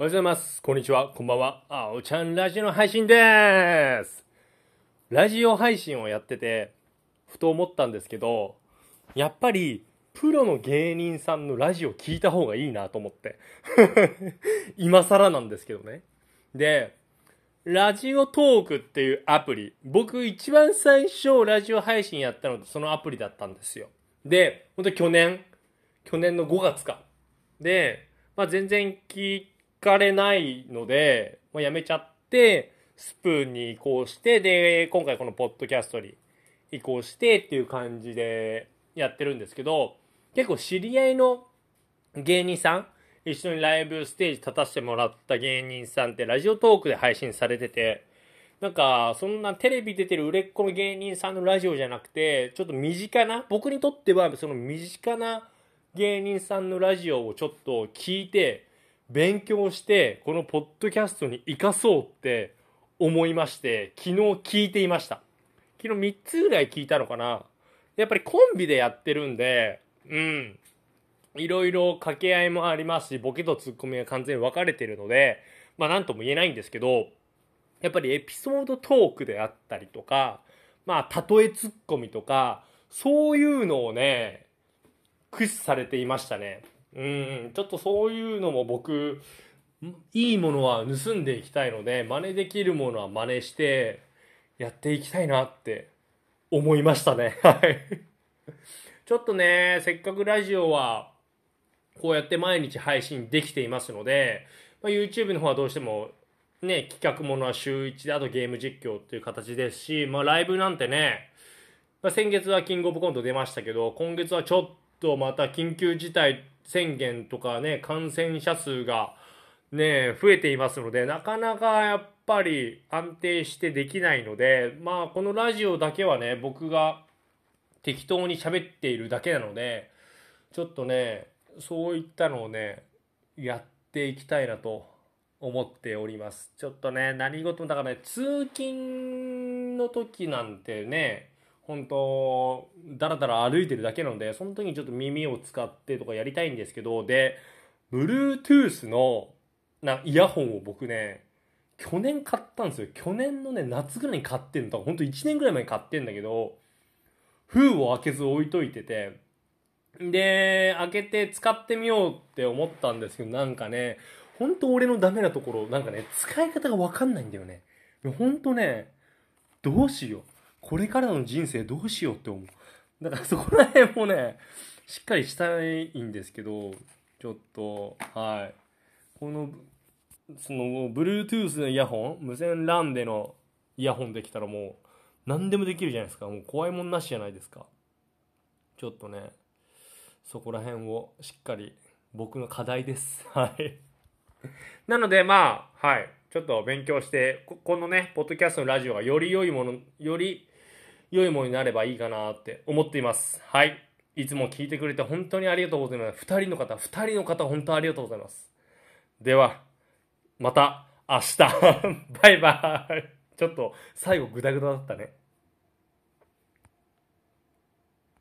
おはようございます。こんにちは。こんばんは。あおちゃんラジオの配信です。ラジオ配信をやってて、ふと思ったんですけど、やっぱり、プロの芸人さんのラジオ聞いた方がいいなと思って。今更なんですけどね。で、ラジオトークっていうアプリ。僕一番最初ラジオ配信やったのってそのアプリだったんですよ。で、ほんと去年、去年の5月か。で、まあ全然聞いかれないので、まあ、やめちゃって、スプーンに移行して、で、今回このポッドキャストに移行してっていう感じでやってるんですけど、結構知り合いの芸人さん、一緒にライブステージ立たせてもらった芸人さんってラジオトークで配信されてて、なんか、そんなテレビ出てる売れっ子の芸人さんのラジオじゃなくて、ちょっと身近な、僕にとってはその身近な芸人さんのラジオをちょっと聞いて、勉強して、このポッドキャストに活かそうって思いまして、昨日聞いていました。昨日3つぐらい聞いたのかな。やっぱりコンビでやってるんで、うん。いろいろ掛け合いもありますし、ボケとツッコミが完全に分かれてるので、まあなんとも言えないんですけど、やっぱりエピソードトークであったりとか、まあ例えツッコミとか、そういうのをね、駆使されていましたね。うん、ちょっとそういうのも僕、いいものは盗んでいきたいので、真似できるものは真似して、やっていきたいなって思いましたね。はい。ちょっとね、せっかくラジオは、こうやって毎日配信できていますので、まあ、YouTube の方はどうしても、ね、企画ものは週1で、あとゲーム実況っていう形ですし、まあライブなんてね、まあ、先月はキングオブコント出ましたけど、今月はちょっとまた緊急事態宣言とかね、感染者数がね、増えていますので、なかなかやっぱり安定してできないので、まあこのラジオだけはね、僕が適当に喋っているだけなので、ちょっとね、そういったのをね、やっていきたいなと思っております。ちょっとね、何事も、だからね、通勤の時なんてね、本当だらだら歩いてるだけなので、その時にちょっと耳を使ってとかやりたいんですけど、で、Bluetooth のなイヤホンを僕ね、去年買ったんですよ。去年のね、夏ぐらいに買ってんの。ほんと1年ぐらい前に買ってんだけど、封を開けず置いといてて、で、開けて使ってみようって思ったんですけど、なんかね、ほんと俺のダメなところ、なんかね、使い方がわかんないんだよね。ほんとね、どうしよう。これからの人生どうしようって思う。だからそこら辺もね、しっかりしたいんですけど、ちょっと、はい。この、その、Bluetooth のイヤホン、無線 LAN でのイヤホンできたらもう、何でもできるじゃないですか。もう怖いもんなしじゃないですか。ちょっとね、そこら辺をしっかり僕の課題です。はい。なのでまあ、はい。ちょっと勉強して、ここのね、ポッドキャストのラジオがより良いもの、より良いものになればいいかなって思っています。はい。いつも聞いてくれて本当にありがとうございます。二人の方、二人の方、本当ありがとうございます。では、また明日。バイバイ。ちょっと最後グダグダだったね。